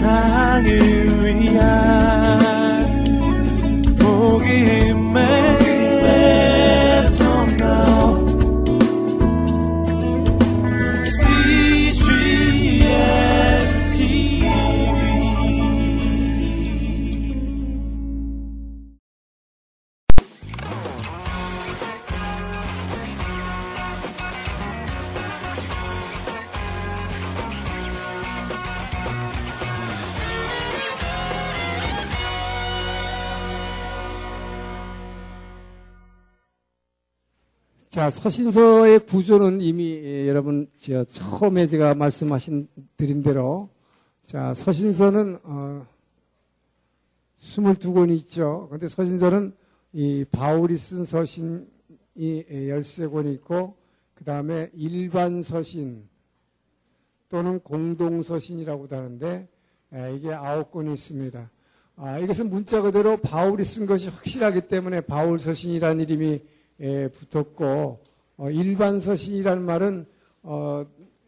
세상을 위한 서신서의 구조는 이미 예, 여러분 저 처음에 제가 말씀하신 드린 대로 자, 서신서는 어 22권이 있죠. 근데 서신서는 이 바울이 쓴 서신이 13권이 예, 있고 그 다음에 일반 서신 또는 공동 서신이라고도 하는데 예, 이게 아홉 권이 있습니다. 아, 이것은 문자 그대로 바울이 쓴 것이 확실하기 때문에 바울 서신이라는 이름이 에 붙었고 어, 일반 서신이라는 말은 어,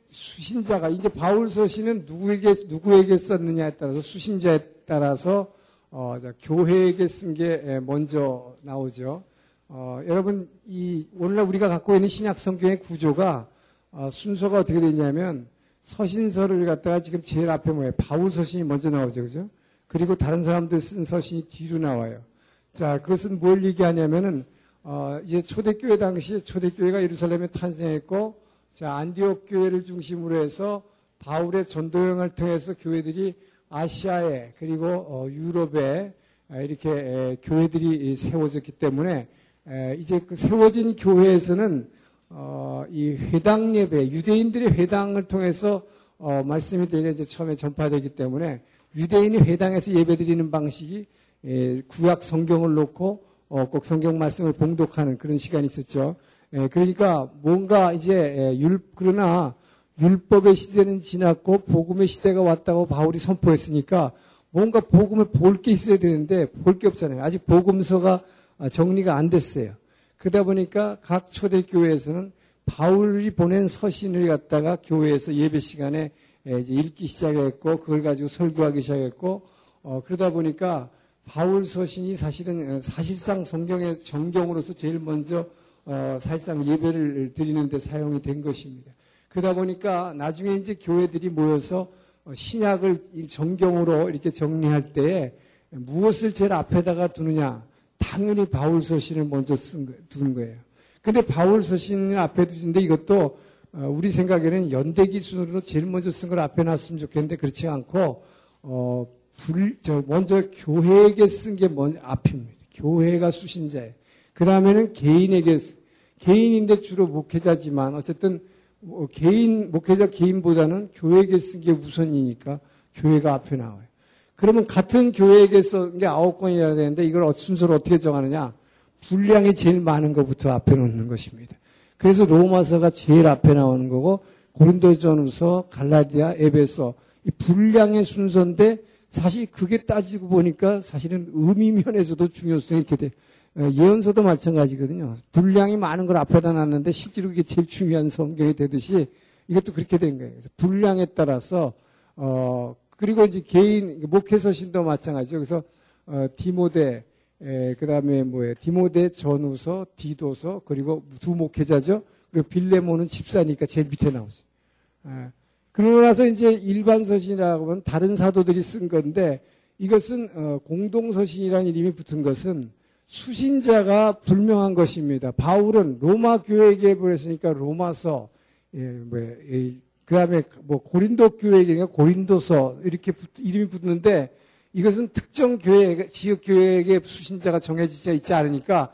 수신자가 이제 바울 서신은 누구에게 누구에게 썼느냐에 따라서 수신자에 따라서 어, 자, 교회에게 쓴 게 먼저 나오죠. 어, 여러분 이 오늘날 우리가 갖고 있는 신약 성경의 구조가 어, 순서가 어떻게 되냐면 서신서를 갖다가 지금 제일 앞에 뭐예요? 바울 서신이 먼저 나오죠, 그죠? 그리고 다른 사람들 쓴 서신이 뒤로 나와요. 자, 그것은 뭘 얘기하냐면은 어, 이제 초대교회 당시 초대교회가 예루살렘에 탄생했고, 자, 안디옥 교회를 중심으로 해서 바울의 전도여행을 통해서 교회들이 아시아에 그리고 어, 유럽에 이렇게 에, 교회들이 세워졌기 때문에 에, 이제 그 세워진 교회에서는 어, 이 회당 예배, 유대인들의 회당을 통해서 어, 말씀이 되게 이제 처음에 전파되기 때문에 유대인이 회당에서 예배드리는 방식이 에, 구약 성경을 놓고 어, 꼭 성경 말씀을 봉독하는 그런 시간이 있었죠. 예, 그러니까 뭔가 이제 예, 율 그러나 율법의 시대는 지났고 복음의 시대가 왔다고 바울이 선포했으니까 뭔가 복음을 볼 게 있어야 되는데 볼 게 없잖아요. 아직 복음서가 아, 정리가 안 됐어요. 그러다 보니까 각 초대교회에서는 바울이 보낸 서신을 갖다가 교회에서 예배 시간에 예, 이제 읽기 시작했고 그걸 가지고 설교하기 시작했고 어, 그러다 보니까 바울 서신이 사실은 어, 사실상 성경의 정경으로서 제일 먼저 어, 사실상 예배를 드리는데 사용이 된 것입니다. 그러다 보니까 나중에 이제 교회들이 모여서 어, 신약을 정경으로 이렇게 정리할 때에 무엇을 제일 앞에다가 두느냐? 당연히 바울 서신을 먼저 쓴 거, 두는 거예요. 근데 바울 서신을 앞에 두는데 이것도 어, 우리 생각에는 연대 기준으로 제일 먼저 쓴 걸 앞에 놨으면 좋겠는데 그렇지 않고 어, 불, 저 먼저 교회에게 쓴 게 먼저 앞입니다. 교회가 수신자예요. 그 다음에는 개인에게 개인인데 주로 목회자지만 어쨌든 뭐 개인 목회자 개인보다는 교회에게 쓴 게 우선이니까 교회가 앞에 나와요. 그러면 같은 교회에게 쓴 게 아홉 건이라 되는데 이걸 순서로 어떻게 정하느냐? 분량이 제일 많은 것부터 앞에 놓는 것입니다. 그래서 로마서가 제일 앞에 나오는 거고 고린도전후서, 갈라디아, 에베소 이 분량의 순서인데 사실 그게 따지고 보니까 사실은 의미 면에서도 중요성이 이렇게 돼. 어, 예언서도 마찬가지거든요. 분량이 많은 걸 앞에다 놨는데 실제로 그게 제일 중요한 성경이 되듯이 이것도 그렇게 된 거예요. 분량에 따라서 어 그리고 이제 개인 목회서 신도 마찬가지죠. 그래서 어 디모데 그다음에 뭐예요? 디모데 전후서, 디도서 그리고 두 목회자죠. 그리고 빌레모는 집사니까 제일 밑에 나오죠. 예. 그러고 나서 이제 일반 서신이라고 하면 다른 사도들이 쓴 건데 이것은 어, 공동 서신이라는 이름이 붙은 것은 수신자가 불명한 것입니다. 바울은 로마 교회에게 보냈으니까 로마서, 예, 뭐, 예, 그 다음에 뭐 고린도 교회에게 고린도서 이렇게 붙, 이름이 붙는데 이것은 특정 교회, 지역 교회에게 수신자가 정해지지 있지 않으니까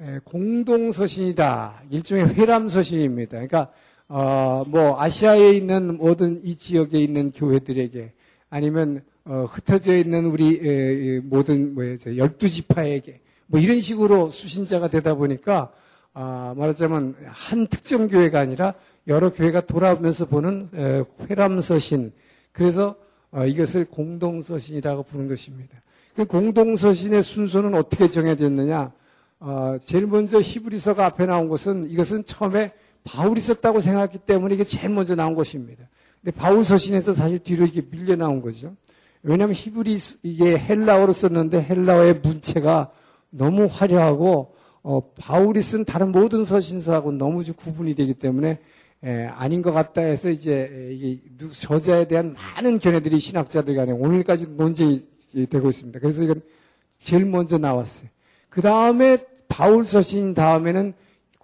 예, 공동 서신이다. 일종의 회람 서신입니다. 그러니까 어, 뭐 아시아에 있는 모든 이 지역에 있는 교회들에게 아니면 어, 흩어져 있는 우리 에, 모든 뭐죠 열두 지파에게 뭐 이런 식으로 수신자가 되다 보니까 아, 말하자면 한 특정 교회가 아니라 여러 교회가 돌아오면서 보는 에, 회람서신 그래서 어, 이것을 공동서신이라고 부르는 것입니다. 그 공동서신의 순서는 어떻게 정해졌느냐? 어, 제일 먼저 히브리서가 앞에 나온 것은 이것은 처음에 바울이 썼다고 생각했기 때문에 이게 제일 먼저 나온 것입니다. 근데 바울 서신에서 사실 뒤로 이렇게 밀려 나온 거죠. 왜냐하면 히브리 이게 헬라어로 썼는데 헬라어의 문체가 너무 화려하고 어, 바울이 쓴 다른 모든 서신서하고 너무 구분이 되기 때문에 에, 아닌 것 같다 해서 이제 이게 저자에 대한 많은 견해들이 신학자들 간에 오늘까지 논쟁이 되고 있습니다. 그래서 이건 제일 먼저 나왔어요. 그 다음에 바울 서신 다음에는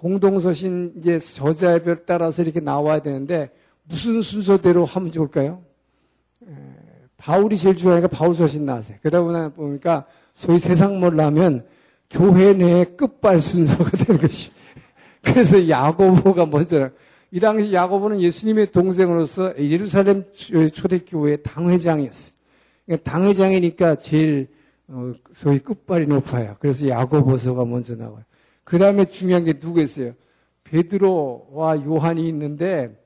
공동 서신 이제 저자별 따라서 이렇게 나와야 되는데 무슨 순서대로 하면 좋을까요? 에, 바울이 제일 중요하니까 바울 서신 나왔어요. 그러다 보니까 소위 세상 몰라면 교회 내의 끝발 순서가 되는 것이. 그래서 야고보가 먼저 이 당시 야고보는 예수님의 동생으로서 예루살렘 초대교회 당회장이었어요. 그러니까 당회장이니까 제일 어, 소위 끝발이 높아요. 그래서 야고보서가 먼저 나와요. 그 다음에 중요한 게 누구였어요? 베드로와 요한이 있는데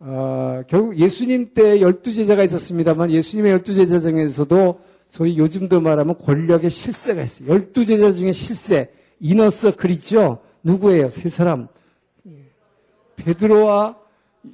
어, 결국 예수님 때 열두 제자가 있었습니다만 예수님의 열두 제자 중에서도 소위 요즘도 말하면 권력의 실세가 있어요. 열두 제자 중에 실세 이너서클 있죠? 누구예요? 세 사람. 베드로와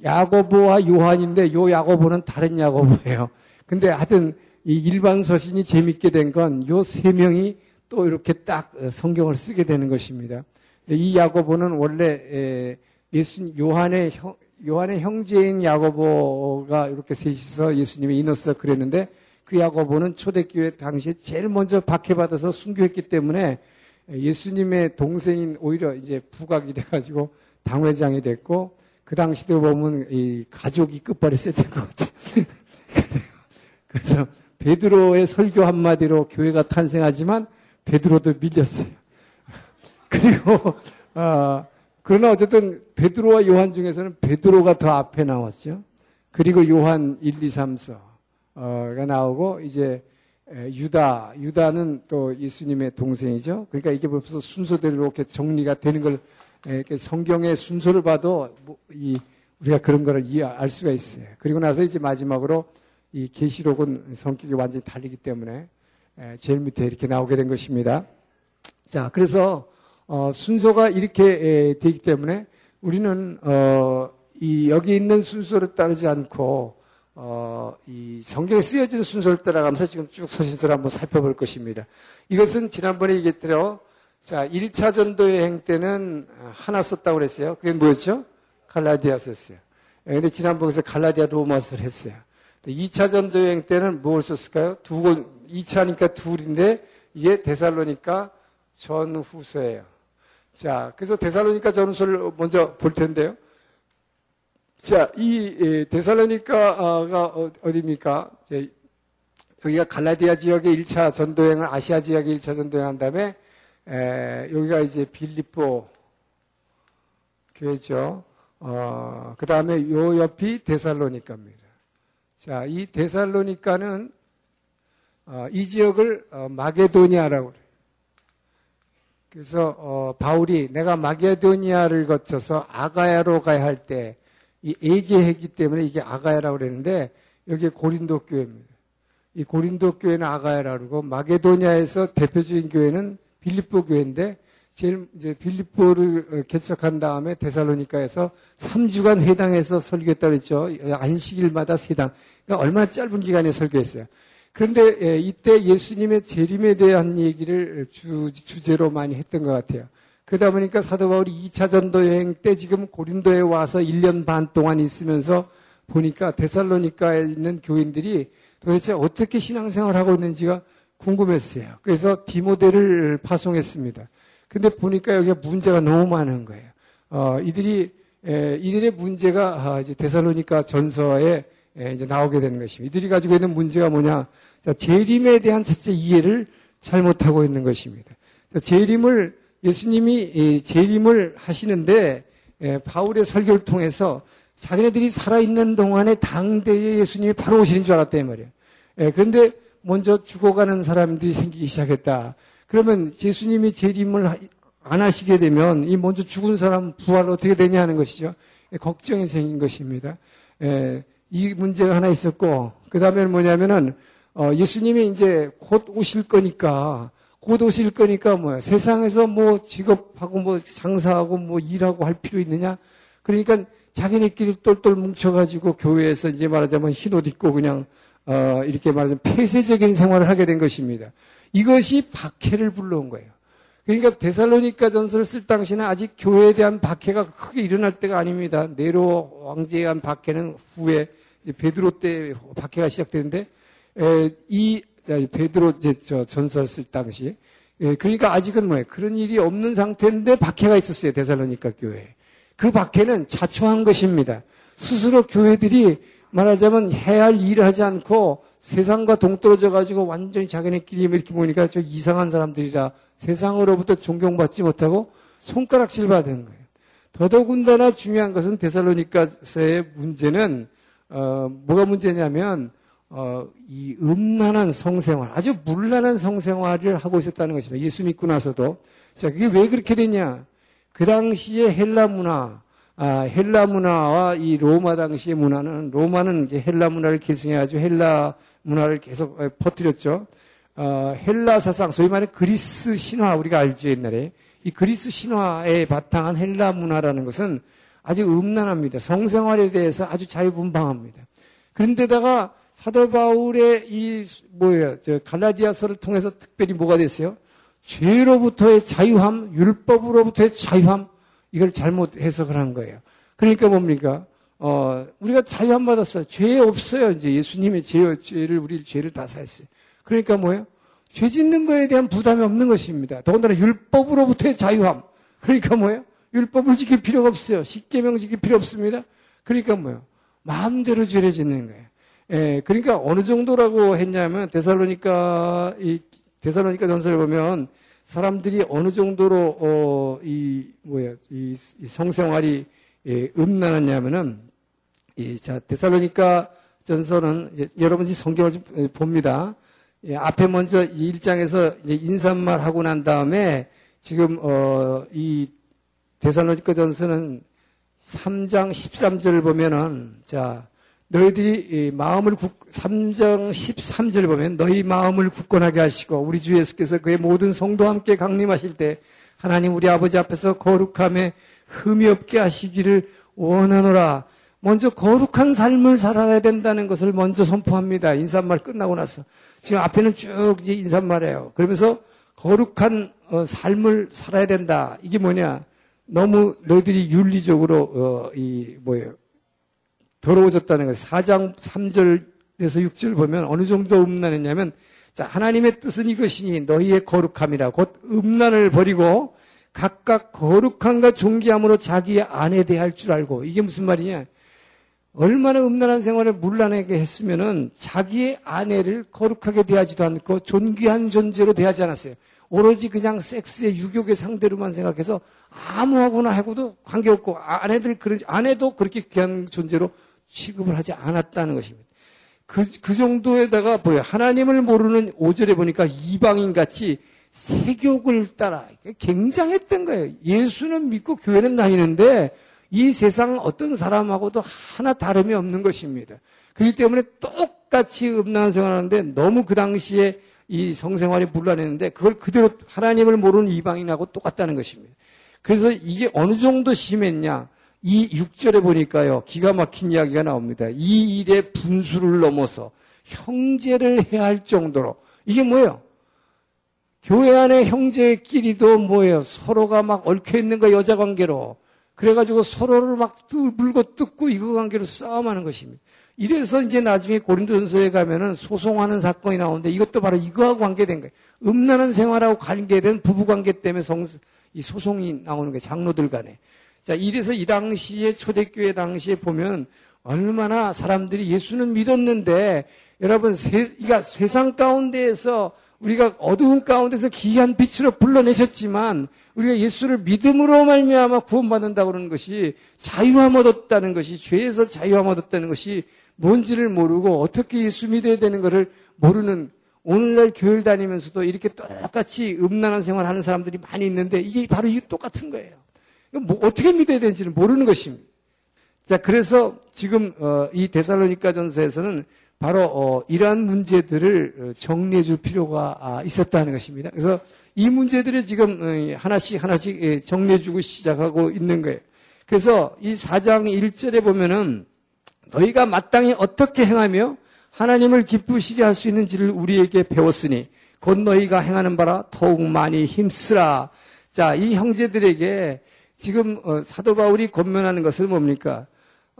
야고보와 요한인데 요 야고보는 다른 야고보예요. 근데 하여튼 이 일반 서신이 재밌게 된 건 요 세 명이 또 이렇게 딱 성경을 쓰게 되는 것입니다. 이 야고보는 원래 예수 요한의 형, 요한의 형제인 야고보가 이렇게 셋이서 예수님의 이너서 그랬는데 그 야고보는 초대교회 당시에 제일 먼저 박해받아서 순교했기 때문에 예수님의 동생인 오히려 이제 부각이 돼가지고 당회장이 됐고 그 당시도 보면 이 가족이 끝발이 셌던 것 같아요. 그래서 베드로의 설교 한마디로 교회가 탄생하지만 베드로도 밀렸어요. 그리고 어, 그러나 어쨌든 베드로와 요한 중에서는 베드로가 더 앞에 나왔죠. 그리고 요한 1, 2, 3서가 나오고 이제 유다, 유다는 또 예수님의 동생이죠. 그러니까 이게 벌써 순서대로 이렇게 정리가 되는 걸 성경의 순서를 봐도 뭐이 우리가 그런 거를 이해할 수가 있어요. 그리고 나서 이제 마지막으로 이 계시록은 성격이 완전히 달리기 때문에 제일 밑에 이렇게 나오게 된 것입니다. 자, 그래서 어, 순서가 이렇게 되기 때문에 우리는 어, 이 여기 있는 순서를 따르지 않고 어, 이 성경에 쓰여진 순서를 따라가면서 지금 쭉 서신서를 한번 살펴볼 것입니다. 이것은 지난번에 얘기했대요. 자, 1차 전도 여행 때는 하나 썼다고 그랬어요. 그게 뭐였죠? 갈라디아 썼어요. 예, 근데 지난번에서 갈라디아 로마서를 했어요. 2차 전도 여행 때는 뭘 썼을까요? 두 권, 2차니까 둘인데 이게 데살로니까 전후서예요. 자, 그래서 데살로니까 전후서를 먼저 볼 텐데요. 자, 이 데살로니카가 어, 어디입니까? 여기가 갈라디아 지역의 1차 전도여행을 아시아 지역의 1차 전도여행 한 다음에 에, 여기가 이제 빌리포 교회죠. 어, 그 다음에 요 옆이 데살로니카입니다. 자, 이 데살로니카는 어, 이 지역을 어, 마게도니아라고 그래요. 그래서 어, 바울이 내가 마게도니아를 거쳐서 아가야로 가야 할 때 이 얘기했기 때문에 이게 아가야라고 그랬는데 여기 고린도 교회입니다. 이 고린도 교회는 아가야라고 그러고 마게도니아에서 대표적인 교회는 빌립보 교회인데 제일 이제 빌립보를 어, 개척한 다음에 데살로니카에서 3주간 회당에서 설교했다 그랬죠. 안식일마다 세당. 그러니까 얼마나 짧은 기간에 설교했어요. 그런데 예, 이때 예수님의 재림에 대한 얘기를 주, 주제로 많이 했던 것 같아요. 그러다 보니까 사도 바울이 2차 전도 여행 때 지금 고린도에 와서 1년 반 동안 있으면서 보니까 데살로니카에 있는 교인들이 도대체 어떻게 신앙생활 하고 있는지가 궁금했어요. 그래서 디모데를 파송했습니다. 근데 보니까 여기에 문제가 너무 많은 거예요. 어, 이들이 에, 이들의 문제가 아, 이제 데살로니카 전서에 에, 이제 나오게 되는 것입니다. 이들이 가지고 있는 문제가 뭐냐? 자, 재림에 대한 첫째 이해를 잘못하고 있는 것입니다. 자, 재림을 예수님이 재림을 하시는데 에, 바울의 설교를 통해서 자기네들이 살아있는 동안에 당대에 예수님이 바로 오시는 줄 알았단 말이에요. 그런데 먼저 죽어가는 사람들이 생기기 시작했다. 그러면 예수님이 재림을 안 하시게 되면 이 먼저 죽은 사람 부활 어떻게 되냐 하는 것이죠. 걱정이 생긴 것입니다. 예, 이 문제가 하나 있었고 그 다음에는 뭐냐면은 어, 예수님이 이제 곧 오실 거니까 곧 오실 거니까 뭐야 세상에서 뭐 직업하고 뭐 장사하고 뭐 일하고 할 필요 있느냐? 그러니까 자기네끼리 똘똘 뭉쳐가지고 교회에서 이제 말하자면 흰옷 입고 그냥 어, 이렇게 말하자면 폐쇄적인 생활을 하게 된 것입니다. 이것이 박해를 불러온 거예요. 그러니까 데살로니가 전설을 쓸 당시는 아직 교회에 대한 박해가 크게 일어날 때가 아닙니다. 네로 왕제에 의한 박해는 후에 베드로 때 박해가 시작되는데 에, 이 베드로 저 전설 쓸 당시 에, 그러니까 아직은 뭐예요? 그런 일이 없는 상태인데 박해가 있었어요. 데살로니가 교회. 그 박해는 자초한 것입니다. 스스로 교회들이 말하자면 해야 할 일을 하지 않고 세상과 동떨어져 가지고 완전히 자기네끼리 이렇게 보니까 저 이상한 사람들이라 세상으로부터 존경받지 못하고 손가락질 받은 거예요. 더더군다나 중요한 것은 데살로니카서의 문제는 어, 뭐가 문제냐면 어, 이 음란한 성생활, 아주 물란한 성생활을 하고 있었다는 것입니다. 예수 믿고 나서도. 자, 그게 왜 그렇게 됐냐? 그 당시에 헬라 문화, 아, 헬라 문화와 이 로마 당시의 문화는, 로마는 헬라 문화를 계승해가지고 헬라 문화를 계속 어, 퍼뜨렸죠. 어, 헬라 사상, 소위 말해 그리스 신화 우리가 알죠 옛날에 이 그리스 신화에 바탕한 헬라 문화라는 것은 아주 음란합니다. 성생활에 대해서 아주 자유분방합니다. 그런데다가 사도 바울의 이 뭐예요? 저 갈라디아서를 통해서 특별히 뭐가 됐어요? 죄로부터의 자유함, 율법으로부터의 자유함 이걸 잘못 해석을 한 거예요. 그러니까 뭡니까? 어, 우리가 자유함 받았어요. 죄 없어요. 이제 예수님의 죄, 죄를, 우리 죄를 다 사했어요. 그러니까 뭐예요? 죄 짓는 거에 대한 부담이 없는 것입니다. 더군다나 율법으로부터의 자유함. 그러니까 뭐예요? 율법을 지킬 필요가 없어요. 십계명 지킬 필요 없습니다. 그러니까 뭐예요? 마음대로 죄를 짓는 거예요. 예, 그러니까 어느 정도라고 했냐면 데살로니까 이 데살로니까 전설을 보면 사람들이 어느 정도로 어, 이 뭐야 이, 이 성생활이 예, 음란하냐면은 자, 데살로니까 전서는 여러분이 성경을 좀 봅니다. 예, 앞에 먼저 이 1장에서 인사말 하고 난 다음에 지금 어, 이 데살로니까 전서는 3장 13절을 보면은 자 너희들이 마음을 굳, 3장 13절 을 보면 너희 마음을 굳건하게 하시고 우리 주 예수께서 그의 모든 성도와 함께 강림하실 때 하나님 우리 아버지 앞에서 거룩함에 흠이 없게 하시기를 원하노라. 먼저 거룩한 삶을 살아야 된다는 것을 먼저 선포합니다. 인사말 끝나고 나서. 지금 앞에는 쭉 이제 인사말이에요. 그러면서 거룩한 어, 삶을 살아야 된다. 이게 뭐냐? 너무 너희들이 윤리적으로 어, 이 뭐예요? 더러워졌다는 거예요. 4장 3절에서 6절 보면 어느 정도 음란했냐면 자, 하나님의 뜻은 이것이니 너희의 거룩함이라 곧 음란을 버리고 각각 거룩함과 존귀함으로 자기의 아내 대할 줄 알고 이게 무슨 말이냐? 얼마나 음란한 생활을 물란하게 했으면은 자기의 아내를 거룩하게 대하지도 않고 존귀한 존재로 대하지 않았어요. 오로지 그냥 섹스의 유격의 상대로만 생각해서 아무하고나 하고도 관계없고 아내들 그런 아내도 그렇게 귀한 존재로 취급을 하지 않았다는 것입니다. 그, 그 정도에다가 뭐야 하나님을 모르는 오절에 보니까 이방인 같이 세욕을 따라 굉장했던 거예요. 예수는 믿고 교회는 다니는데 이 세상 어떤 사람하고도 하나 다름이 없는 것입니다. 그렇기 때문에 똑같이 음란한 생활하는데 너무 그 당시에 이 성생활이 물란했는데 그걸 그대로 하나님을 모르는 이방인하고 똑같다는 것입니다. 그래서 이게 어느 정도 심했냐? 이 6절에 보니까요, 기가 막힌 이야기가 나옵니다. 이 일의 분수를 넘어서 형제를 해야 할 정도로. 이게 뭐예요? 교회 안에 형제끼리도 뭐예요? 서로가 막 얽혀 있는 거 여자 관계로. 그래가지고 서로를 막 물고 뜯고 이거 관계로 싸움하는 것입니다. 이래서 이제 나중에 고린도전서에 가면은 소송하는 사건이 나오는데 이것도 바로 이거하고 관계된 거예요. 음란한 생활하고 관계된 부부 관계 때문에 성, 이 소송이 나오는 거예요. 장로들 간에. 자, 이래서 이 당시에 초대교회 당시에 보면 얼마나 사람들이 예수는 믿었는데 여러분 세, 이가 세상 가운데에서 우리가 어두운 가운데서 기이한 빛으로 불러내셨지만 우리가 예수를 믿음으로 말미암아 구원받는다 그러는 것이 자유함 얻었다는 것이 죄에서 자유함 얻었다는 것이 뭔지를 모르고 어떻게 예수 믿어야 되는 것을 모르는 오늘날 교회를 다니면서도 이렇게 똑같이 음란한 생활하는 사람들이 많이 있는데 이게 바로 이 똑같은 거예요. 뭐 어떻게 믿어야 되는지를 모르는 것입니다. 자, 그래서 지금 어, 이 데살로니가 전서에서는 바로 어, 이러한 문제들을 어, 정리해 줄 필요가 아, 있었다는 것입니다. 그래서 이 문제들을 지금 어, 하나씩 하나씩 예, 정리해 주고 시작하고 있는 거예요. 그래서 이 4장 1절에 보면은 너희가 마땅히 어떻게 행하며 하나님을 기쁘시게 할 수 있는지를 우리에게 배웠으니 곧 너희가 행하는 바라 더욱 많이 힘쓰라. 자, 이 형제들에게 지금 어, 사도 바울이 권면하는 것은 뭡니까?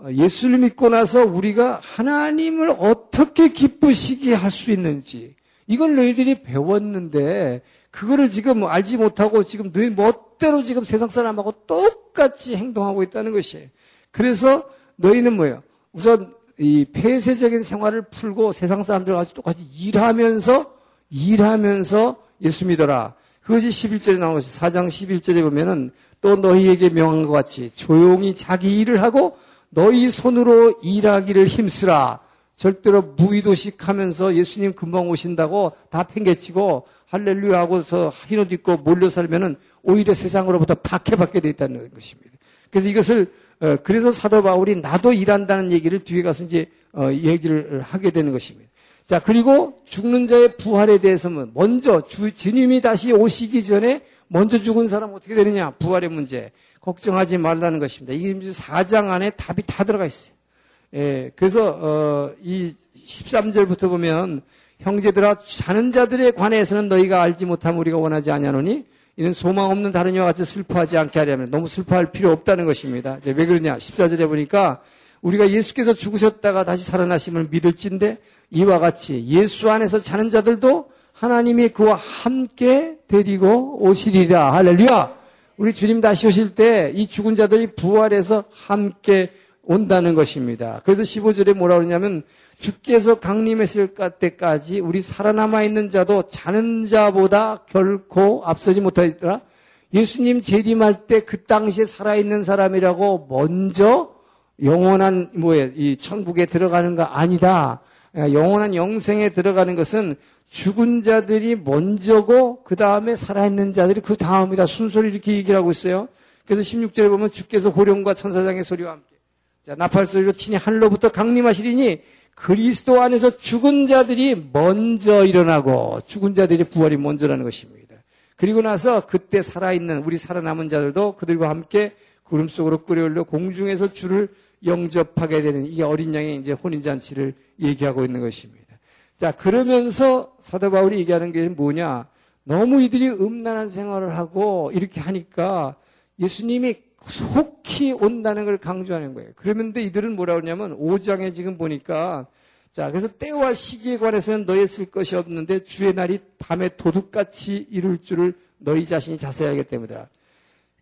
어, 예수를 믿고 나서 우리가 하나님을 어떻게 기쁘시게 할 수 있는지 이걸 너희들이 배웠는데 그거를 지금 알지 못하고 지금 너희 멋대로 지금 세상 사람하고 똑같이 행동하고 있다는 것이에요. 그래서 너희는 뭐예요? 우선 이 폐쇄적인 생활을 풀고 세상 사람들과 같이 똑같이 일하면서 일하면서 예수 믿어라. 그것이 11절에 나온 것이 4장 11절에 보면은 또 너희에게 명한 것 같이 조용히 자기 일을 하고 너희 손으로 일하기를 힘쓰라. 절대로 무의도식 하면서 예수님 금방 오신다고 다 팽개치고 할렐루야 하고서 흰옷 입고 몰려 살면은 오히려 세상으로부터 박해받게 돼 있다는 것입니다. 그래서 이것을 어, 그래서 사도 바울이 나도 일한다는 얘기를 뒤에 가서 이제 어, 얘기를 하게 되는 것입니다. 자 그리고 죽는 자의 부활에 대해서는 먼저 주, 주님이 다시 오시기 전에 먼저 죽은 사람 어떻게 되느냐 부활의 문제 걱정하지 말라는 것입니다. 이게 4장 안에 답이 다 들어가 있어요. 예, 그래서 어, 이 13절부터 보면 형제들아 자는 자들에 관해서는 너희가 알지 못하면 우리가 원하지 아니하노니 이는 소망 없는 다른 이와 같이 슬퍼하지 않게 하려면 너무 슬퍼할 필요 없다는 것입니다. 이제 왜 그러냐? 14절에 보니까 우리가 예수께서 죽으셨다가 다시 살아나심을 믿을진데 이와 같이 예수 안에서 자는 자들도 하나님이 그와 함께 데리고 오시리라. 할렐루야! 우리 주님 다시 오실 때 이 죽은 자들이 부활해서 함께 온다는 것입니다. 그래서 15절에 뭐라 그러냐면 주께서 강림했을 때까지 우리 살아남아 있는 자도 자는 자보다 결코 앞서지 못하더라. 예수님 재림할 때 그 당시에 살아있는 사람이라고 먼저 영원한 뭐에 이 천국에 들어가는 거 아니다. 영원한 영생에 들어가는 것은 죽은 자들이 먼저고 그 다음에 살아있는 자들이 그 다음이다. 순서를 이렇게 얘기를 하고 있어요. 그래서 16절에 보면 주께서 호령과 천사장의 소리와 함께 자, 나팔 소리로 친히 하늘로부터 강림하시리니 그리스도 안에서 죽은 자들이 먼저 일어나고 죽은 자들이 부활이 먼저라는 것입니다. 그리고 나서 그때 살아있는 우리 살아남은 자들도 그들과 함께 구름 속으로 끌어올려 공중에서 주를 영접하게 되는 이 어린 양의 이제 혼인잔치를 얘기하고 있는 것입니다. 자, 그러면서 사도 바울이 얘기하는 게 뭐냐? 너무 이들이 음란한 생활을 하고 이렇게 하니까 예수님이 속히 온다는 걸 강조하는 거예요. 그러는데 이들은 뭐라 그러냐면 5장에 지금 보니까 자, 그래서 때와 시기에 관해서는 너희 쓸 것이 없는데 주의 날이 밤에 도둑같이 이룰 줄을 너희 자신이 자세히 알기 때문이다.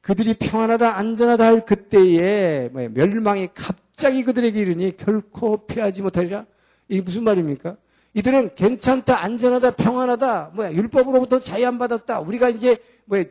그들이 평안하다 안전하다 할 그때에 멸망이 갑자기 그들에게 이르니 결코 피하지 못하리라. 이게 무슨 말입니까? 이들은 괜찮다, 안전하다, 평안하다, 뭐야, 율법으로부터 자유함받았다. 우리가 이제, 뭐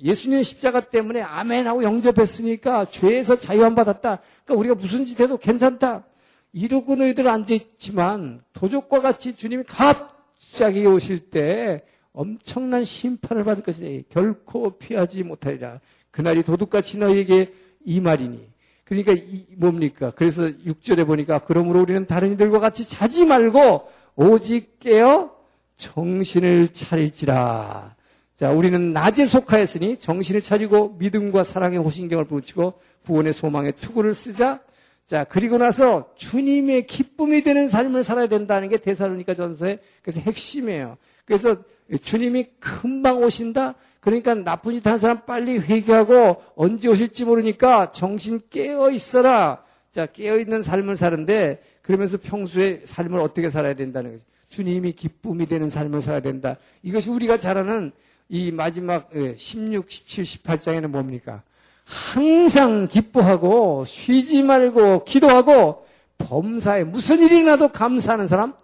예수님의 십자가 때문에 아멘하고 영접했으니까 죄에서 자유함받았다. 그러니까 우리가 무슨 짓 해도 괜찮다. 이러고 너희들 앉아있지만 도적과 같이 주님이 갑자기 오실 때 엄청난 심판을 받을 것이니 결코 피하지 못하리라. 그날이 도둑같이 너희에게 이 말이니. 그러니까 이 뭡니까? 그래서 6절에 보니까 그러므로 우리는 다른 이들과 같이 자지 말고 오직 깨어 정신을 차릴지라. 자, 우리는 낮에 속하였으니 정신을 차리고 믿음과 사랑의 호신경을 붙이고 구원의 소망의 투구를 쓰자. 자, 그리고 나서 주님의 기쁨이 되는 삶을 살아야 된다는 게 대사로니까 전서의 그래서 핵심이에요. 그래서 주님이 금방 오신다? 그러니까 나쁜 짓 하는 사람 빨리 회개하고 언제 오실지 모르니까 정신 깨어 있어라. 자, 깨어 있는 삶을 사는데 그러면서 평소에 삶을 어떻게 살아야 된다는 거죠. 주님이 기쁨이 되는 삶을 살아야 된다. 이것이 우리가 잘 아는 이 마지막 16, 17, 18장에는 뭡니까? 항상 기뻐하고 쉬지 말고 기도하고 범사에 무슨 일이 나도 감사하는 사람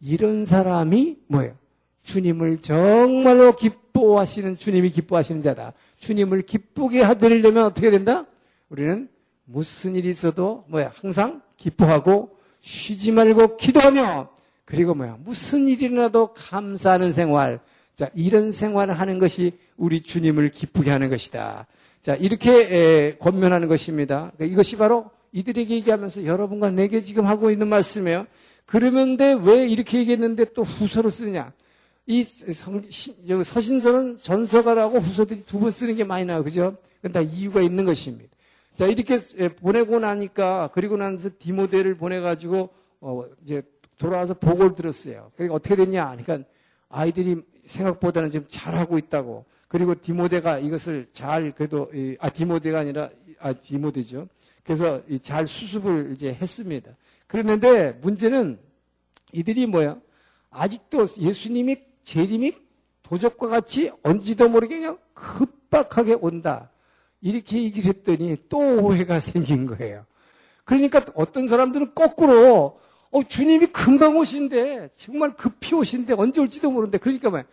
이런 사람이 뭐예요? 주님을 정말로 기뻐하시는 주님이 기뻐하시는 자다. 주님을 기쁘게 하드리려면 어떻게 된다? 우리는 무슨 일이 있어도 뭐야? 항상 기뻐하고 쉬지 말고 기도하며 그리고 뭐야? 무슨 일이라도 감사하는 생활. 자, 이런 생활을 하는 것이 우리 주님을 기쁘게 하는 것이다. 자, 이렇게 에, 권면하는 것입니다. 그러니까 이것이 바로 이들에게 얘기하면서 여러분과 내게 지금 하고 있는 말씀이에요. 그러면데 왜 이렇게 얘기했는데 또 후서로 쓰느냐? 이 성, 시, 서신서는 전서가라고 후서들이 두 번 쓰는 게 많이 나와요. 그죠? 그건 다 이유가 있는 것입니다. 자, 이렇게 보내고 나니까, 그리고 나서 디모데를 보내가지고, 어, 이제 돌아와서 보고를 들었어요. 그러니까 어떻게 됐냐? 그러니까 아이들이 생각보다는 지금 잘하고 있다고. 그리고 디모데가 이것을 잘 그래도 이- 아 디모데가 아니라 아 디모데죠. 그래서 이 잘 수습을 이제 했습니다. 그랬는데 문제는 이들이 뭐야? 아직도 예수님이 재림이 도적과 같이 언지도 모르게 그냥 급박하게 온다. 이렇게 얘기를 했더니 또 오해가 생긴 거예요. 그러니까 어떤 사람들은 거꾸로 어, 주님이 금방 오신대. 정말 급히 오신대. 언제 올지도 모르는데. 그러니까 뭐야.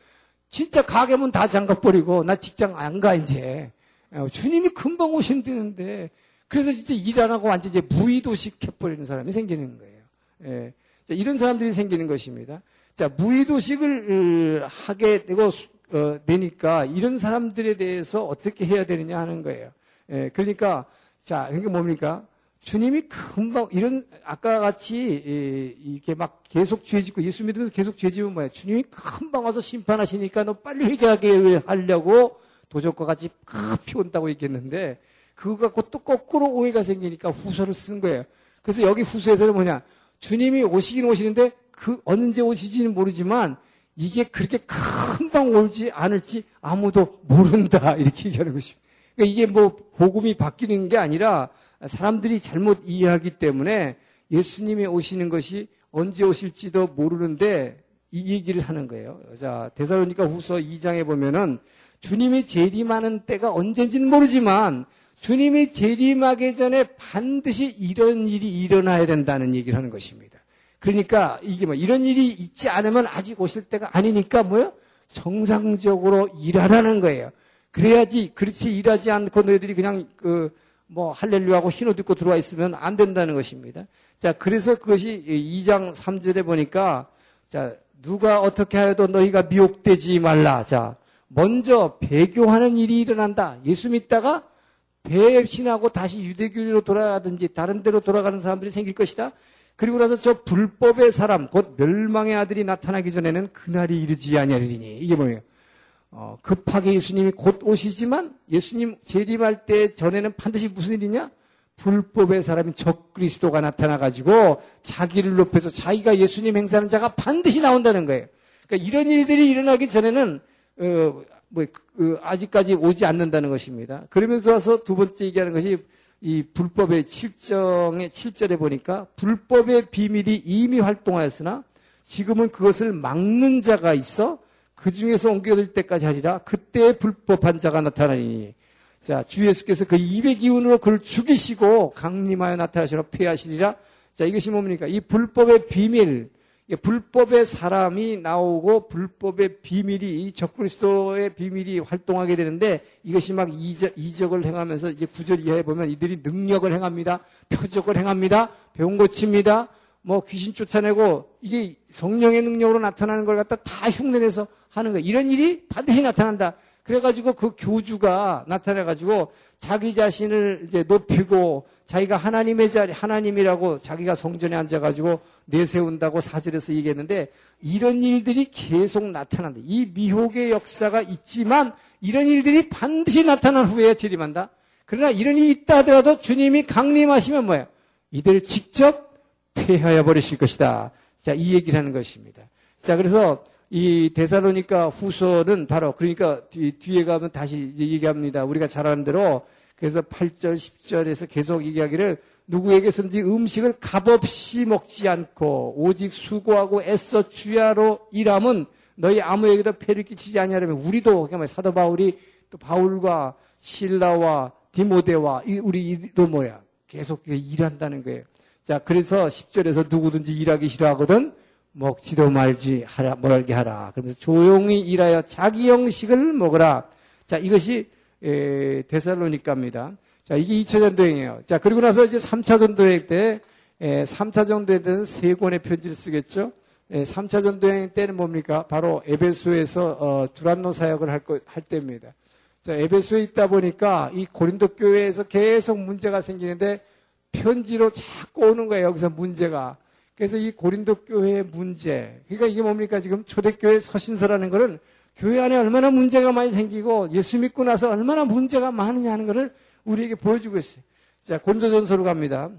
진짜 가게 문 다 잠가 버리고 나 직장 안 가 이제. 어, 주님이 금방 오신다는데. 그래서 진짜 일 안 하고 완전 이제 무의도식 해버리는 사람이 생기는 거예요. 예. 자, 이런 사람들이 생기는 것입니다. 자, 무의도식을 어, 하게 되고 수- 어, 되니까 이런 사람들에 대해서 어떻게 해야 되느냐 하는 거예요. 예, 그러니까 자, 그러니까 뭡니까? 주님이 금방 이런 아까 같이 이- 이렇게 막 계속 죄짓고 예수 믿으면서 계속 죄지면 뭐야? 주님이 금방 와서 심판하시니까 너 빨리 회개하게 하려고 도적과 같이 급히 온다고 얘기했는데 그거 갖고 또 거꾸로 오해가 생기니까 후서를 쓴 거예요. 그래서 여기 후서에서는 뭐냐? 주님이 오시긴 오시는데 그 언제 오시지는 모르지만 이게 그렇게 금방 올지 않을지 아무도 모른다 이렇게 얘기하는 것입니다. 그러니까 이게 뭐 복음이 바뀌는 게 아니라 사람들이 잘못 이해하기 때문에 예수님이 오시는 것이 언제 오실지도 모르는데 이 얘기를 하는 거예요. 자, 데살로니가 후서 2장에 보면은 주님이 재림하는 때가 언젠지는 모르지만 주님이 재림하기 전에 반드시 이런 일이 일어나야 된다는 얘기를 하는 것입니다. 그러니까 이게 뭐 이런 일이 있지 않으면 아직 오실 때가 아니니까 뭐요? 정상적으로 일하라는 거예요. 그래야지 그렇지 일하지 않고 너희들이 그냥 그 뭐 할렐루야하고 흰옷 입고 들어와 있으면 안 된다는 것입니다. 자, 그래서 그것이 2장 3절에 보니까 자, 누가 어떻게 하여도 너희가 미혹되지 말라. 자, 먼저 배교하는 일이 일어난다. 예수 믿다가 배신하고 다시 유대교로 돌아가든지 다른 데로 돌아가는 사람들이 생길 것이다. 그리고 나서 저 불법의 사람, 곧 멸망의 아들이 나타나기 전에는 그날이 이르지 아니하리니. 이게 뭐예요? 어, 급하게 예수님이 곧 오시지만 예수님 재림할 때 전에는 반드시 무슨 일이냐? 불법의 사람인 적그리스도가 나타나가지고 자기를 높여서 자기가 예수님 행사하는 자가 반드시 나온다는 거예요. 그러니까 이런 일들이 일어나기 전에는 어, 뭐 그, 아직까지 오지 않는다는 것입니다. 그러면서 두 번째 얘기하는 것이 이 불법의 7정의 7절에 보니까 불법의 비밀이 이미 활동하였으나 지금은 그것을 막는 자가 있어 그 중에서 옮겨질 때까지 하리라 그때 불법한 자가 나타나니 자, 주 예수께서 그 입의 기운으로 그를 죽이시고 강림하여 나타나시라 폐하시리라. 자, 이것이 뭡니까? 이 불법의 비밀, 이 불법의 사람이 나오고 불법의 비밀이 이 적그리스도의 비밀이 활동하게 되는데 이것이 막 이적, 이적을 행하면서 이제 구절 이하에 보면 이들이 능력을 행합니다. 표적을 행합니다. 병 고칩니다. 뭐 귀신 쫓아내고 이게 성령의 능력으로 나타나는 걸 갖다 다 흉내내서 하는 거예요. 이런 일이 반드시 나타난다. 그래가지고 그 교주가 나타나가지고 자기 자신을 이제 높이고 자기가 하나님의 자리, 하나님이라고 자기가 성전에 앉아가지고 내세운다고 사절에서 얘기했는데 이런 일들이 계속 나타난다. 이 미혹의 역사가 있지만 이런 일들이 반드시 나타난 후에 재림한다. 그러나 이런 일이 있다 하더라도 주님이 강림하시면 뭐야? 이들을 직접 폐하여 버리실 것이다. 자, 이 얘기를 하는 것입니다. 자, 그래서 이 데살로니가 후서는 바로 그러니까 뒤, 뒤에 가면 다시 얘기합니다. 우리가 잘 아는 대로 그래서 8절, 10절에서 계속 얘기하기를 누구에게선지 음식을 값없이 먹지 않고 오직 수고하고 애써 주야로 일함은 너희 아무에게도 폐를 끼치지 아니하려면 우리도 그러니까 사도 바울이 또 바울과 신라와 디모데와 이- 우리도 뭐야 계속 일한다는 거예요. 자 그래서 10절에서 누구든지 일하기 싫어하거든 먹지도 말지 하라 말게 하라. 그러면서 조용히 일하여 자기 영식을 먹으라. 자 이것이 에, 데살로니카입니다. 자 이게 2차 전도행이에요. 자 그리고 나서 이제 3차 전도행 때 에, 3차 전도에 대한 세 권의 편지를 쓰겠죠. 에, 3차 전도행 때는 뭡니까? 바로 에베소에서 어, 두란노 사역을 할, 거, 할 때입니다. 자 에베소에 있다 보니까 이 고린도 교회에서 계속 문제가 생기는데 편지로 자꾸 오는 거예요. 여기서 문제가. 그래서 이 고린도 교회의 문제. 그러니까 이게 뭡니까? 지금 초대교회 서신서라는 거는 교회 안에 얼마나 문제가 많이 생기고 예수 믿고 나서 얼마나 문제가 많으냐 하는 것을 우리에게 보여주고 있어요. 자, 고린도전서로 갑니다.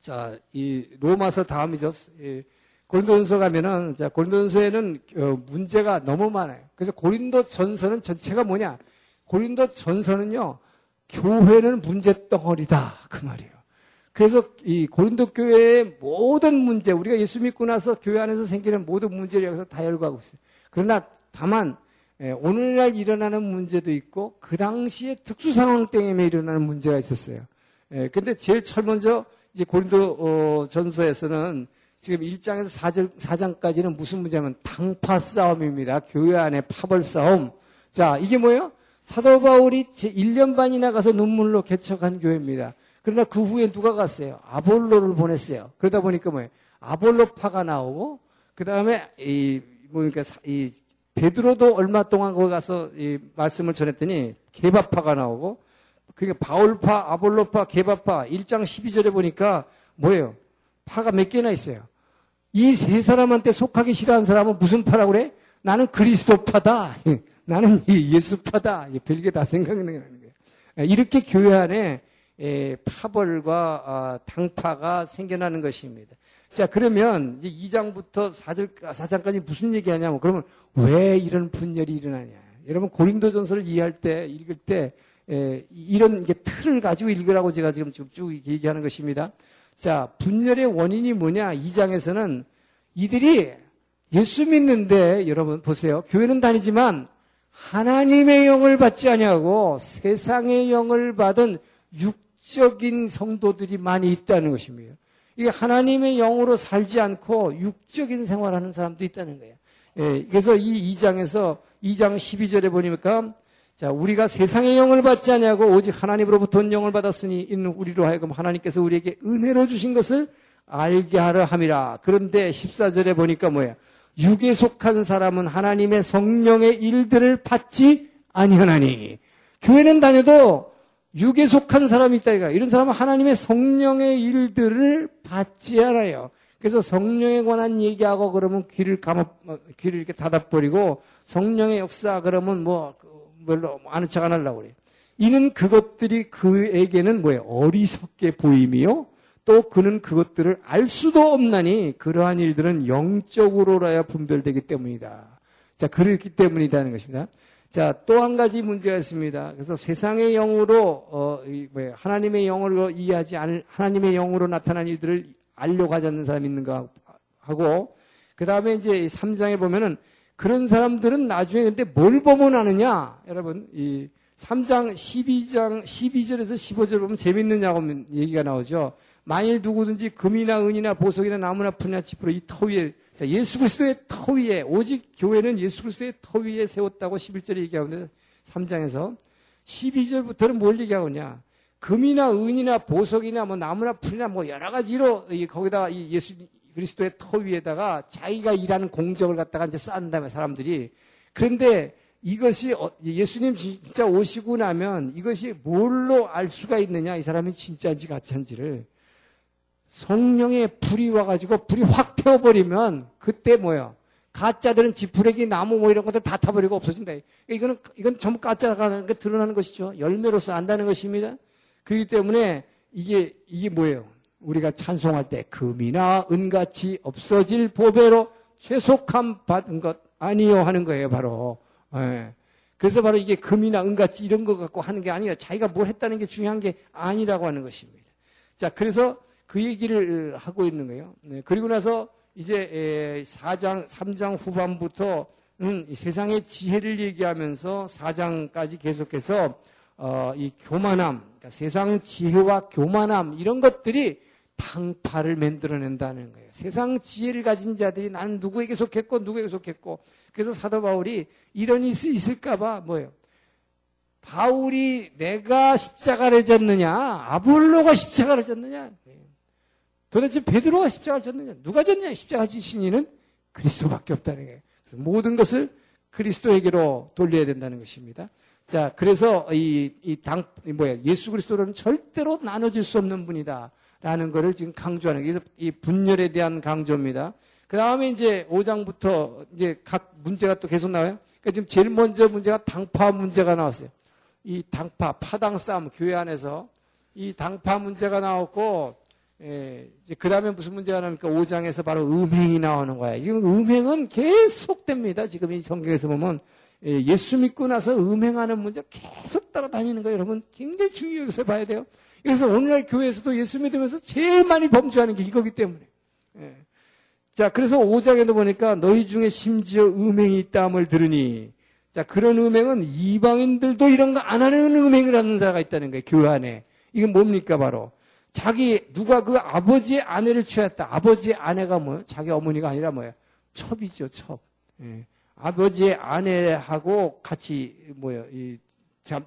자, 이 로마서 다음이죠. 예, 고린도전서 가면은 자 고린도전서에는 어, 문제가 너무 많아요. 그래서 고린도 전서는 전체가 뭐냐? 고린도 전서는요 교회는 문제 덩어리다 그 말이에요. 그래서 이 고린도 교회의 모든 문제 우리가 예수 믿고 나서 교회 안에서 생기는 모든 문제를 여기서 다 열거하고 있어요. 그러나 다만 예, 오늘날 일어나는 문제도 있고 그 당시에 특수 상황 때문에 일어나는 문제가 있었어요. 예, 근데 제일 철 먼저 이제 고린도 어, 전서에서는 지금 1장에서 4절, 4장까지는 무슨 문제냐면 당파 싸움입니다. 교회 안에 파벌 싸움. 자, 이게 뭐예요? 사도 바울이 제 1년 반이나 가서 눈물로 개척한 교회입니다. 그러나 그 후에 누가 갔어요? 아볼로를 보냈어요. 그러다 보니까 뭐예요? 아볼로파가 나오고, 그 다음에, 이, 뭐니까, 이, 베드로도 얼마 동안 거기 가서 이 말씀을 전했더니 개바파가 나오고, 그러니까 바울파, 아볼로파, 개바파 1장 12절에 보니까 뭐예요? 파가 몇 개나 있어요. 이 세 사람한테 속하기 싫어하는 사람은 무슨 파라고 그래? 나는 그리스도파다. 나는 예수파다. 별게 다 생각나는 거예요. 이렇게 교회 안에 파벌과 아, 당파가 생겨나는 것입니다. 자, 그러면 이제 2장부터 4절, 4장까지 무슨 얘기 하냐면, 그러면 왜 이런 분열이 일어나냐. 여러분, 고린도전서를 이해할 때, 읽을 때, 이런 틀을 가지고 읽으라고 제가 지금 쭉 얘기하는 것입니다. 자, 분열의 원인이 뭐냐? 2장에서는 이들이 예수 믿는데 여러분 보세요. 교회는 다니지만 하나님의 영을 받지 아니하고 세상의 영을 받은 육 적인 성도들이 많이 있다는 것입니다. 이게 하나님의 영으로 살지 않고 육적인 생활하는 사람도 있다는 거예요. 예, 그래서 이 2장에서 2장 12절에 보니까 자, 우리가 세상의 영을 받지 않냐고 오직 하나님으로부터 영을 받았으니 있는 우리로 하여금 하나님께서 우리에게 은혜로 주신 것을 알게 하려 함이라. 그런데 14절에 보니까 뭐야? 육에 속한 사람은 하나님의 성령의 일들을 받지 아니하나니. 교회는 다녀도 육에 속한 사람이 있다 이가. 이런 사람은 하나님의 성령의 일들을 받지 않아요. 그래서 성령에 관한 얘기하고 그러면 귀를 감아 귀를 이렇게 닫아버리고 성령의 역사 그러면 뭐 별로 아는 척 안 하려고 그래요. 이는 그것들이 그에게는 뭐예요? 어리석게 보임이요. 또 그는 그것들을 알 수도 없나니 그러한 일들은 영적으로라야 분별되기 때문이다. 자, 그렇기 때문이다는 것입니다. 자, 또 한 가지 문제가 있습니다. 그래서 세상의 영으로, 어, 뭐 하나님의 영으로 이해하지 않을, 하나님의 영으로 나타난 일들을 알려고 하지 않는 사람이 있는가 하고, 그 다음에 이제 3장에 보면은 그런 사람들은 나중에 근데 뭘 보면 아느냐? 여러분, 이 3장 12장 12절에서 15절 보면 재밌느냐고 얘기가 나오죠. 만일 누구든지 금이나 은이나 보석이나 나무나 풀이나 지푸로 이 터 위에 자, 예수 그리스도의 터 위에 오직 교회는 예수 그리스도의 터 위에 세웠다고 11절에 얘기하는데 3장에서 12절부터는 뭘 얘기하느냐? 금이나 은이나 보석이나 뭐 나무나 풀이나 뭐 여러 가지로 거기다가 예수 그리스도의 터 위에다가 자기가 일하는 공적을 갖다가 이제 쌓은 다음에 사람들이 그런데 이것이 어, 예수님 진짜 오시고 나면 이것이 뭘로 알 수가 있느냐 이 사람이 진짜인지 가짜인지를 성령의 불이 와가지고 불이 확 태워버리면 그때 뭐야 가짜들은 지푸레기 나무 뭐 이런 것들 다 타버리고 없어진다. 이거는 이건 전부 가짜가 드러나는 것이죠. 열매로서 안다는 것입니다. 그렇기 때문에 이게 이게 뭐예요? 우리가 찬송할 때 금이나 은같이 없어질 보배로 최속함 받은 것 아니요 하는 거예요, 바로. 예. 그래서 바로 이게 금이나 은같이 이런 것 갖고 하는 게 아니라 자기가 뭘 했다는 게 중요한 게 아니라고 하는 것입니다. 자, 그래서 그 얘기를 하고 있는 거예요. 네. 그리고 나서 이제 4장, 3장 후반부터는 세상의 지혜를 얘기하면서 4장까지 계속해서 어, 이 교만함, 그러니까 세상 지혜와 교만함 이런 것들이 당파를 만들어낸다는 거예요. 세상 지혜를 가진 자들이 나는 누구에게 속했고 누구에게 속했고 그래서 사도 바울이 이런 일이 있을까봐 뭐예요? 바울이 내가 십자가를 졌느냐 아볼로가 십자가를 졌느냐 도대체 베드로가 십자가를 졌느냐 누가 졌냐 십자가 지신 이는 그리스도밖에 없다는 거예요. 그래서 모든 것을 그리스도에게로 돌려야 된다는 것입니다. 자, 그래서 이, 이 당, 뭐야, 예수 그리스도는 절대로 나눠질 수 없는 분이다. 라는 것을 지금 강조하는 게, 이 분열에 대한 강조입니다. 그 다음에 이제 5장부터 이제 각 문제가 또 계속 나와요. 그러니까 지금 제일 먼저 문제가 당파 문제가 나왔어요. 이 당파, 파당 싸움, 교회 안에서 이 당파 문제가 나왔고, 예, 그 다음에 무슨 문제가 나니까 5장에서 바로 음행이 나오는 거예요. 이 음행은 계속됩니다. 지금 이 성경에서 보면 예, 예수 믿고 나서 음행하는 문제 계속 따라다니는 거예요. 여러분 굉장히 중요해서 봐야 돼요. 그래서 오늘날 교회에서도 예수 믿으면서 제일 많이 범죄하는 게 이거기 때문에. 예. 자, 그래서 5장에도 보니까 너희 중에 심지어 음행이 있다함을 들으니 자, 그런 음행은 이방인들도 이런 거 안 하는 음행을 하는 자가 있다는 거예요. 교회 안에. 이건 뭡니까 바로 자기 누가 그 아버지의 아내를 취했다. 아버지의 아내가 뭐예요? 자기 어머니가 아니라 뭐예요? 첩이죠, 첩. 예. 아버지의 아내하고 같이 뭐예요?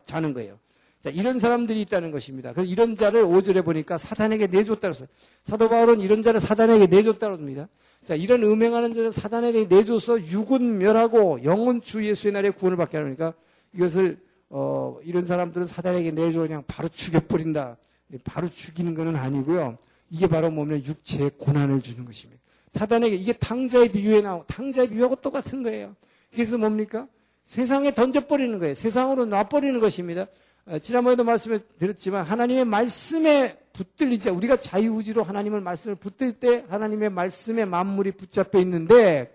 자는 거예요. 자, 이런 사람들이 있다는 것입니다. 그래서 이런 자를 5절에 보니까 사단에게 내줬다 그랬어요. 사도 바울은 이런 자를 사단에게 내줬다 그럽니다. 자, 이런 음행하는 자를 사단에게 내줘서 육은 멸하고 영은 주 예수의 날에 구원을 받게 하니까 이것을 어, 이런 사람들은 사단에게 내줘 그냥 바로 죽여버린다. 바로 죽이는 것은 아니고요. 이게 바로 뭐냐면 육체의 고난을 주는 것입니다. 사단에게 이게 탕자의 비유에 나오고 탕자의 비유하고 똑같은 거예요. 그래서 뭡니까? 세상에 던져버리는 거예요. 세상으로 놔버리는 것입니다. 어, 지난번에도 말씀을 드렸지만 하나님의 말씀에 붙들리자 우리가 자유의지로 하나님을 말씀을 붙들 때 하나님의 말씀에 만물이 붙잡혀 있는데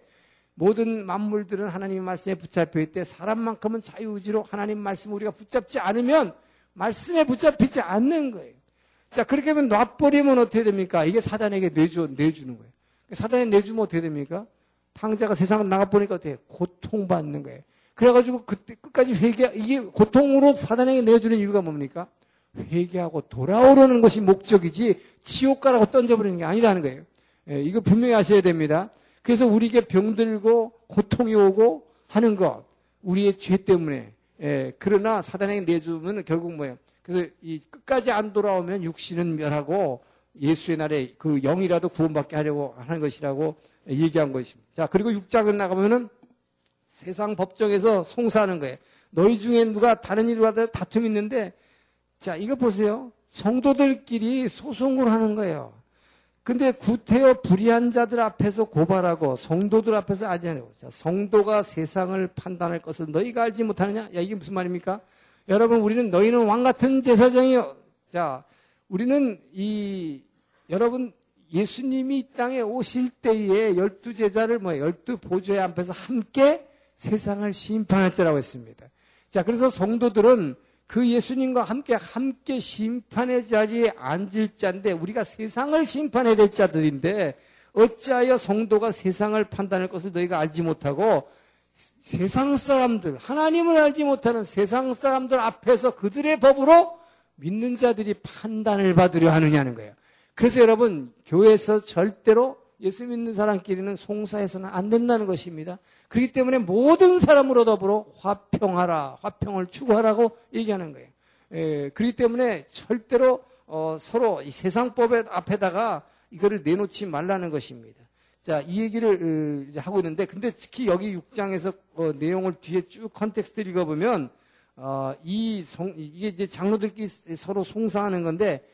모든 만물들은 하나님의 말씀에 붙잡혀 있대 사람만큼은 자유의지로 하나님 말씀을 우리가 붙잡지 않으면 말씀에 붙잡히지 않는 거예요. 자, 그렇게 하면 놔버리면 어떻게 됩니까? 이게 사단에게 내주, 내주는 거예요. 사단에 내주면 어떻게 됩니까? 탕자가 세상을 나가보니까 어떻게 고통받는 거예요. 그래가지고 그때 끝까지 회개, 이게 고통으로 사단에게 내주는 이유가 뭡니까? 회개하고 돌아오려는 것이 목적이지 지옥 가라고 던져버리는 게 아니라는 거예요. 예, 이거 분명히 아셔야 됩니다. 그래서 우리에게 병들고 고통이 오고 하는 것, 우리의 죄 때문에. 예, 그러나 사단에게 내주면 결국 뭐예요? 그래서 이 끝까지 안 돌아오면 육신은 멸하고 예수의 날에 그 영이라도 구원받게 하려고 하는 것이라고 얘기한 것입니다. 자, 그리고 6장을 나가면은 세상 법정에서 송사하는 거예요. 너희 중에 누가 다른 일을 하다 다툼이 있는데, 자, 이거 보세요. 성도들끼리 소송을 하는 거예요. 근데 구태여 불의한 자들 앞에서 고발하고 성도들 앞에서 아지 않고 자, 성도가 세상을 판단할 것을 너희가 알지 못하느냐? 야, 이게 무슨 말입니까? 여러분, 우리는 너희는 왕 같은 제사장이요. 자, 우리는 이, 여러분, 예수님이 이 땅에 오실 때에 열두 제자를 뭐, 열두 보좌의 앞에서 함께 세상을 심판할 자라고 했습니다. 자, 그래서 성도들은 그 예수님과 함께, 함께 심판의 자리에 앉을 자인데, 우리가 세상을 심판해야 될 자들인데, 어찌하여 성도가 세상을 판단할 것을 너희가 알지 못하고, 세상 사람들, 하나님을 알지 못하는 세상 사람들 앞에서 그들의 법으로 믿는 자들이 판단을 받으려 하느냐는 거예요. 그래서 여러분, 교회에서 절대로 예수 믿는 사람끼리는 송사해서는 안 된다는 것입니다. 그렇기 때문에 모든 사람으로 더불어 화평하라, 화평을 추구하라고 얘기하는 거예요. 에, 그렇기 때문에 절대로 어, 서로 이 세상법의 앞에다가 이거를 내놓지 말라는 것입니다. 자, 이 얘기를 어, 하고 있는데, 근데 특히 여기 6장에서 어, 내용을 뒤에 쭉 context 읽어보면, 어, 이 성, 이게 이제 장로들끼리 서로 송사하는 건데,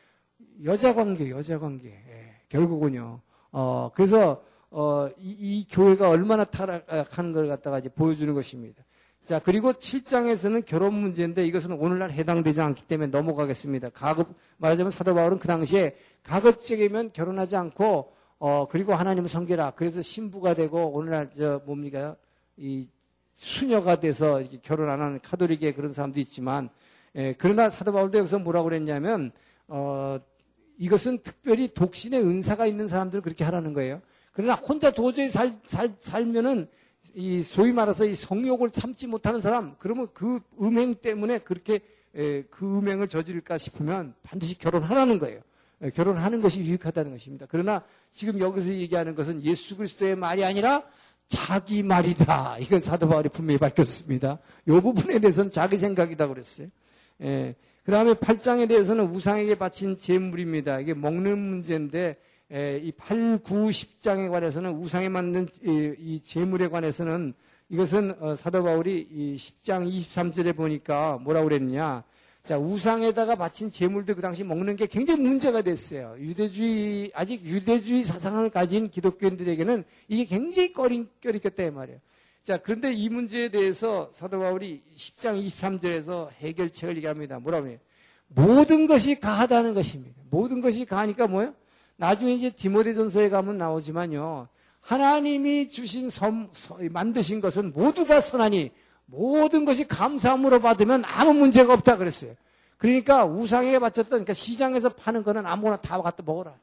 여자 관계, 여자 관계. 예, 결국은요. 어, 그래서, 어, 이, 이, 교회가 얼마나 타락하는 걸 갖다가 이제 보여주는 것입니다. 자, 그리고 7장에서는 결혼 문제인데 이것은 오늘날 해당되지 않기 때문에 넘어가겠습니다. 가급, 말하자면 사도 바울은 그 당시에 가급적이면 결혼하지 않고 어, 그리고 하나님을 섬기라. 그래서 신부가 되고 오늘날 저 뭡니까? 이 수녀가 돼서 결혼 안 하는 카톨릭의 그런 사람도 있지만 예, 그러나 사도 바울도 여기서 뭐라고 그랬냐면 어, 이것은 특별히 독신의 은사가 있는 사람들을 그렇게 하라는 거예요. 그러나 혼자 도저히 살, 살, 살면은 이 소위 말해서 이 성욕을 참지 못하는 사람, 그러면 그 음행 때문에 그렇게 에, 그 음행을 저지를까 싶으면 반드시 결혼하라는 거예요. 에, 결혼하는 것이 유익하다는 것입니다. 그러나 지금 여기서 얘기하는 것은 예수 그리스도의 말이 아니라 자기 말이다. 이건 사도 바울이 분명히 밝혔습니다. 이 부분에 대해서는 자기 생각이다 그랬어요. 에, 그 다음에 8장에 대해서는 우상에게 바친 제물입니다. 이게 먹는 문제인데 이 8, 9, 10장에 관해서는 우상에 맞는 이 재물에 관해서는 이것은 어, 사도 바울이 이 10장 23절에 보니까 뭐라고 그랬느냐. 자, 우상에다가 바친 재물도 그 당시 먹는 게 굉장히 문제가 됐어요. 유대주의, 아직 유대주의 사상을 가진 기독교인들에게는 이게 굉장히 꺼림껴리겠다, 이 말이에요. 자, 그런데 이 문제에 대해서 사도 바울이 10장 23절에서 해결책을 얘기합니다. 뭐라고 해요? 모든 것이 가하다는 것입니다. 모든 것이 가하니까 뭐예요? 나중에 이제 디모데전서에 가면 나오지만요. 하나님이 주신 섬, 서- 만드신 것은 모두가 선하니 모든 것이 감사함으로 받으면 아무 문제가 없다 그랬어요. 그러니까 우상에게 바쳤던 그러니까 시장에서 파는 거는 아무거나 다 갖다 먹어라.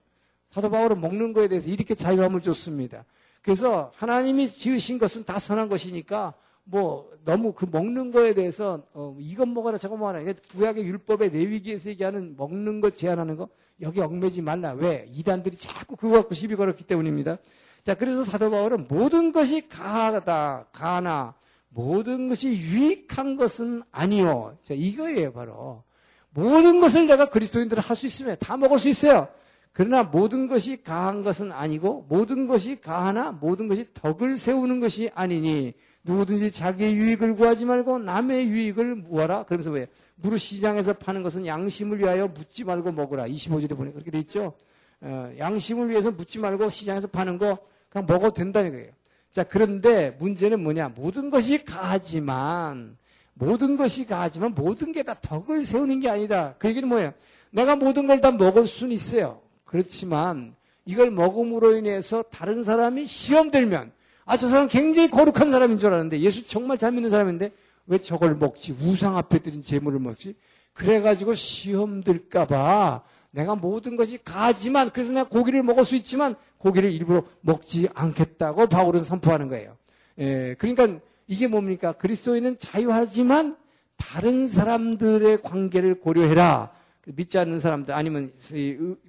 사도 바울은 먹는 거에 대해서 이렇게 자유함을 줬습니다. 그래서 하나님이 지으신 것은 다 선한 것이니까 뭐 너무 그 먹는 거에 대해서 어, 이것 먹어라 저것 먹어라 구약의 율법의 레위기에서 얘기하는 먹는 것 제한하는 거 여기 얽매지 말라 왜 이단들이 자꾸 그거 갖고 시비 걸었기 때문입니다. 자 그래서 사도 바울은 모든 것이 가하다 가나 모든 것이 유익한 것은 아니요. 자 이거예요 바로 모든 것을 내가 그리스도인들은 할 수 있으면 다 먹을 수 있어요. 그러나 모든 것이 가한 것은 아니고 모든 것이 가하나 모든 것이 덕을 세우는 것이 아니니 누구든지 자기의 유익을 구하지 말고 남의 유익을 무하라. 그러면서 왜? 무릇 시장에서 파는 것은 양심을 위하여 묻지 말고 먹으라. 25절에 보니까 그렇게 돼 있죠. 어, 양심을 위해서 묻지 말고 시장에서 파는 거 그냥 먹어도 된다는 거예요. 자, 그런데 문제는 뭐냐? 모든 것이 가하지만 모든 것이 가하지만 모든 게 다 덕을 세우는 게 아니다. 그 얘기는 뭐예요? 내가 모든 걸 다 먹을 수는 있어요. 그렇지만 이걸 먹음으로 인해서 다른 사람이 시험 들면 아, 저 사람 굉장히 거룩한 사람인 줄 알았는데 예수 정말 잘 믿는 사람인데 왜 저걸 먹지? 우상 앞에 드린 재물을 먹지? 그래가지고 시험 들까봐 내가 모든 것이 가지만 그래서 내가 고기를 먹을 수 있지만 고기를 일부러 먹지 않겠다고 바울은 선포하는 거예요. 예, 그러니까 이게 뭡니까? 그리스도인은 자유하지만 다른 사람들의 관계를 고려해라. 믿지 않는 사람들 아니면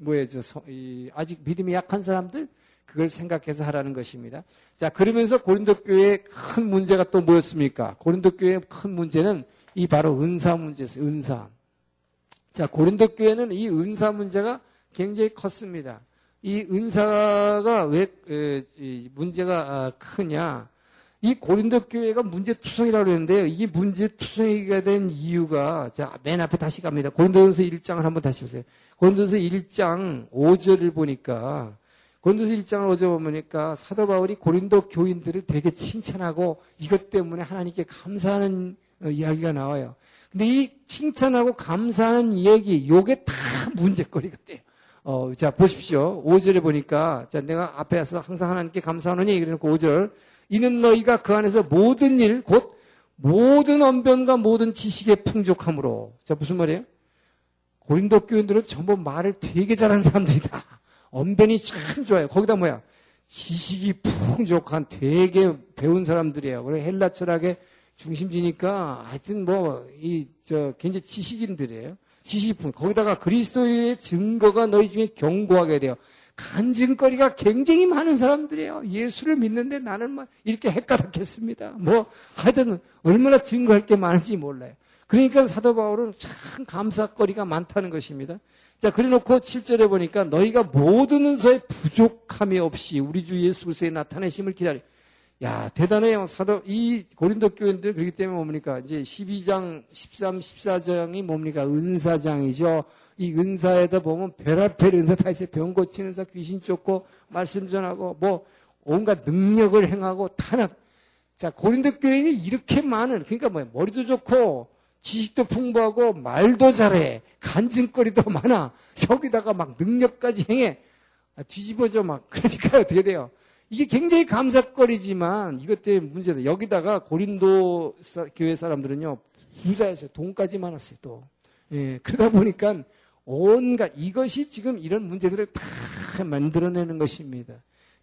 뭐예요, 아직 믿음이 약한 사람들 그걸 생각해서 하라는 것입니다. 자, 그러면서 고린도 교회의 큰 문제가 또 뭐였습니까? 고린도 교회의 큰 문제는 이 바로 은사 문제였어요. 은사. 자, 고린도 교회는 이 은사 문제가 굉장히 컸습니다. 이 은사가 왜 문제가 아, 크냐? 이 고린도 교회가 문제투성이라고 그랬는데요. 이게 문제투성이가 된 이유가 자, 맨 앞에 다시 갑니다. 고린도전서 1장을 한번 다시 보세요. 고린도전서 1장 5절을 보니까 고린도서 1장을 어제 보니까 사도 바울이 고린도 교인들을 되게 칭찬하고 이것 때문에 하나님께 감사하는 어, 이야기가 나와요. 근데 이 칭찬하고 감사하는 이야기, 요게 다 문제거리가 돼요. 어, 자, 보십시오. 5절에 보니까, 자, 내가 앞에서 항상 하나님께 감사하노니, 그래놓고 5절. 이는 너희가 그 안에서 모든 일, 곧 모든 언변과 모든 지식의 풍족함으로. 자, 무슨 말이에요? 고린도 교인들은 전부 말을 되게 잘하는 사람들이다. 언변이 참 좋아요. 거기다 뭐야? 지식이 풍족한 되게 배운 사람들이에요. 그래 헬라 철학의 중심지니까 하여튼 뭐 이 저 굉장히 지식인들이에요. 지식이 풍. 거기다가 그리스도의 증거가 너희 중에 견고하게 돼요. 간증거리가 굉장히 많은 사람들이에요. 예수를 믿는데 나는 막 이렇게 헷가닥했습니다. 뭐 하여튼 얼마나 증거할 게 많은지 몰라요. 그러니까 사도 바울은 참 감사거리가 많다는 것입니다. 자, 그래 놓고 7절에 보니까 너희가 모든 은사에 부족함이 없이 우리 주 예수 그리스도의 나타내심을 기다려. 야, 대단해요. 사도, 이 고린도 교인들 그렇기 때문에 뭡니까? 이제 12장, 13, 14장이 뭡니까? 은사장이죠. 이 은사에다 보면 별할별 은사 다 있어요. 병 고치는 은사, 귀신 쫓고, 말씀 전하고, 뭐, 온갖 능력을 행하고, 탄압. 자, 고린도 교인이 이렇게 많은, 그러니까 뭐야? 머리도 좋고, 지식도 풍부하고, 말도 잘해. 간증거리도 많아. 여기다가 막 능력까지 행해. 아, 뒤집어져 막. 그러니까 어떻게 돼요? 이게 굉장히 감사거리지만 이것 때문에 문제다. 여기다가 고린도 사- 교회 사람들은요 부자였어요. 돈까지 많았어요. 또 예, 그러다 보니까 온갖 이것이 지금 이런 문제들을 다 만들어내는 것입니다.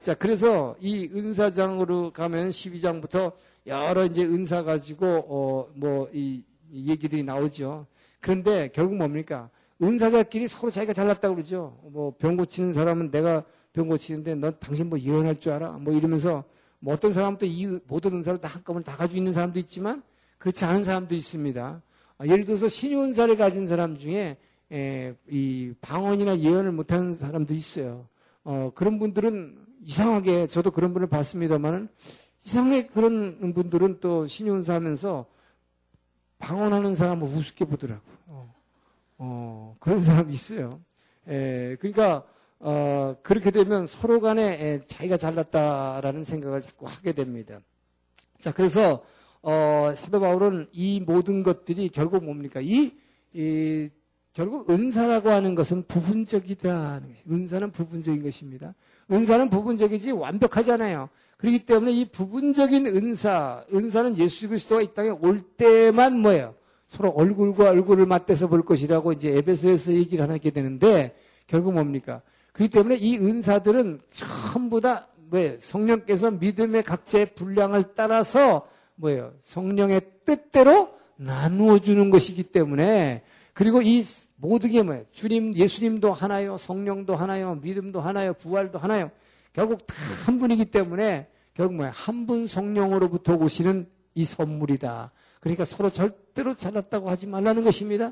자, 그래서 이 은사장으로 가면 12장부터 여러 이제 은사 가지고 어 뭐이 얘기들이 나오죠. 그런데 결국 뭡니까? 은사자끼리 서로 자기가 잘났다고 그러죠. 뭐 병 고치는 사람은 내가 병 고치는데 넌 당신 뭐 예언할 줄 알아? 뭐 이러면서 뭐 어떤 사람은 또 이 모든 은사를 다 한꺼번에 다 가지고 있는 사람도 있지만 그렇지 않은 사람도 있습니다. 아, 예를 들어서 신유 은사를 가진 사람 중에 에, 이 방언이나 예언을 못하는 사람도 있어요. 어, 그런 분들은 이상하게 저도 그런 분을 봤습니다만은 이상하게 그런 분들은 또 신유 은사 하면서 방언하는 사람을 우습게 보더라고. 어, 어, 그런 사람이 있어요. 에, 그러니까 어, 그렇게 되면 서로 간에 에, 자기가 잘났다라는 생각을 자꾸 하게 됩니다. 자, 그래서 어, 사도 바울은 이 모든 것들이 결국 뭡니까? 이, 이 결국 은사라고 하는 것은 부분적이다. 은사는 부분적인 것입니다. 은사는 부분적이지 완벽하잖아요. 그렇기 때문에 이 부분적인 은사, 은사는 예수 그리스도가 이 땅에 올 때만 뭐예요? 서로 얼굴과 얼굴을 맞대서 볼 것이라고 이제 에베소에서 얘기를 하게 되는데 결국 뭡니까? 그렇기 때문에 이 은사들은 전부 다 뭐예요? 성령께서 믿음의 각자의 분량을 따라서 뭐예요? 성령의 뜻대로 나누어 주는 것이기 때문에 그리고 이 모든 게 뭐예요? 주님, 예수님도 하나요, 성령도 하나요, 믿음도 하나요, 부활도 하나요. 결국 다 한 분이기 때문에 결국 뭐야? 한분 성령으로부터 오시는 이 선물이다. 그러니까 서로 절대로 잘났다고 하지 말라는 것입니다.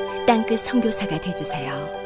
땅끝 성교사가 되주세요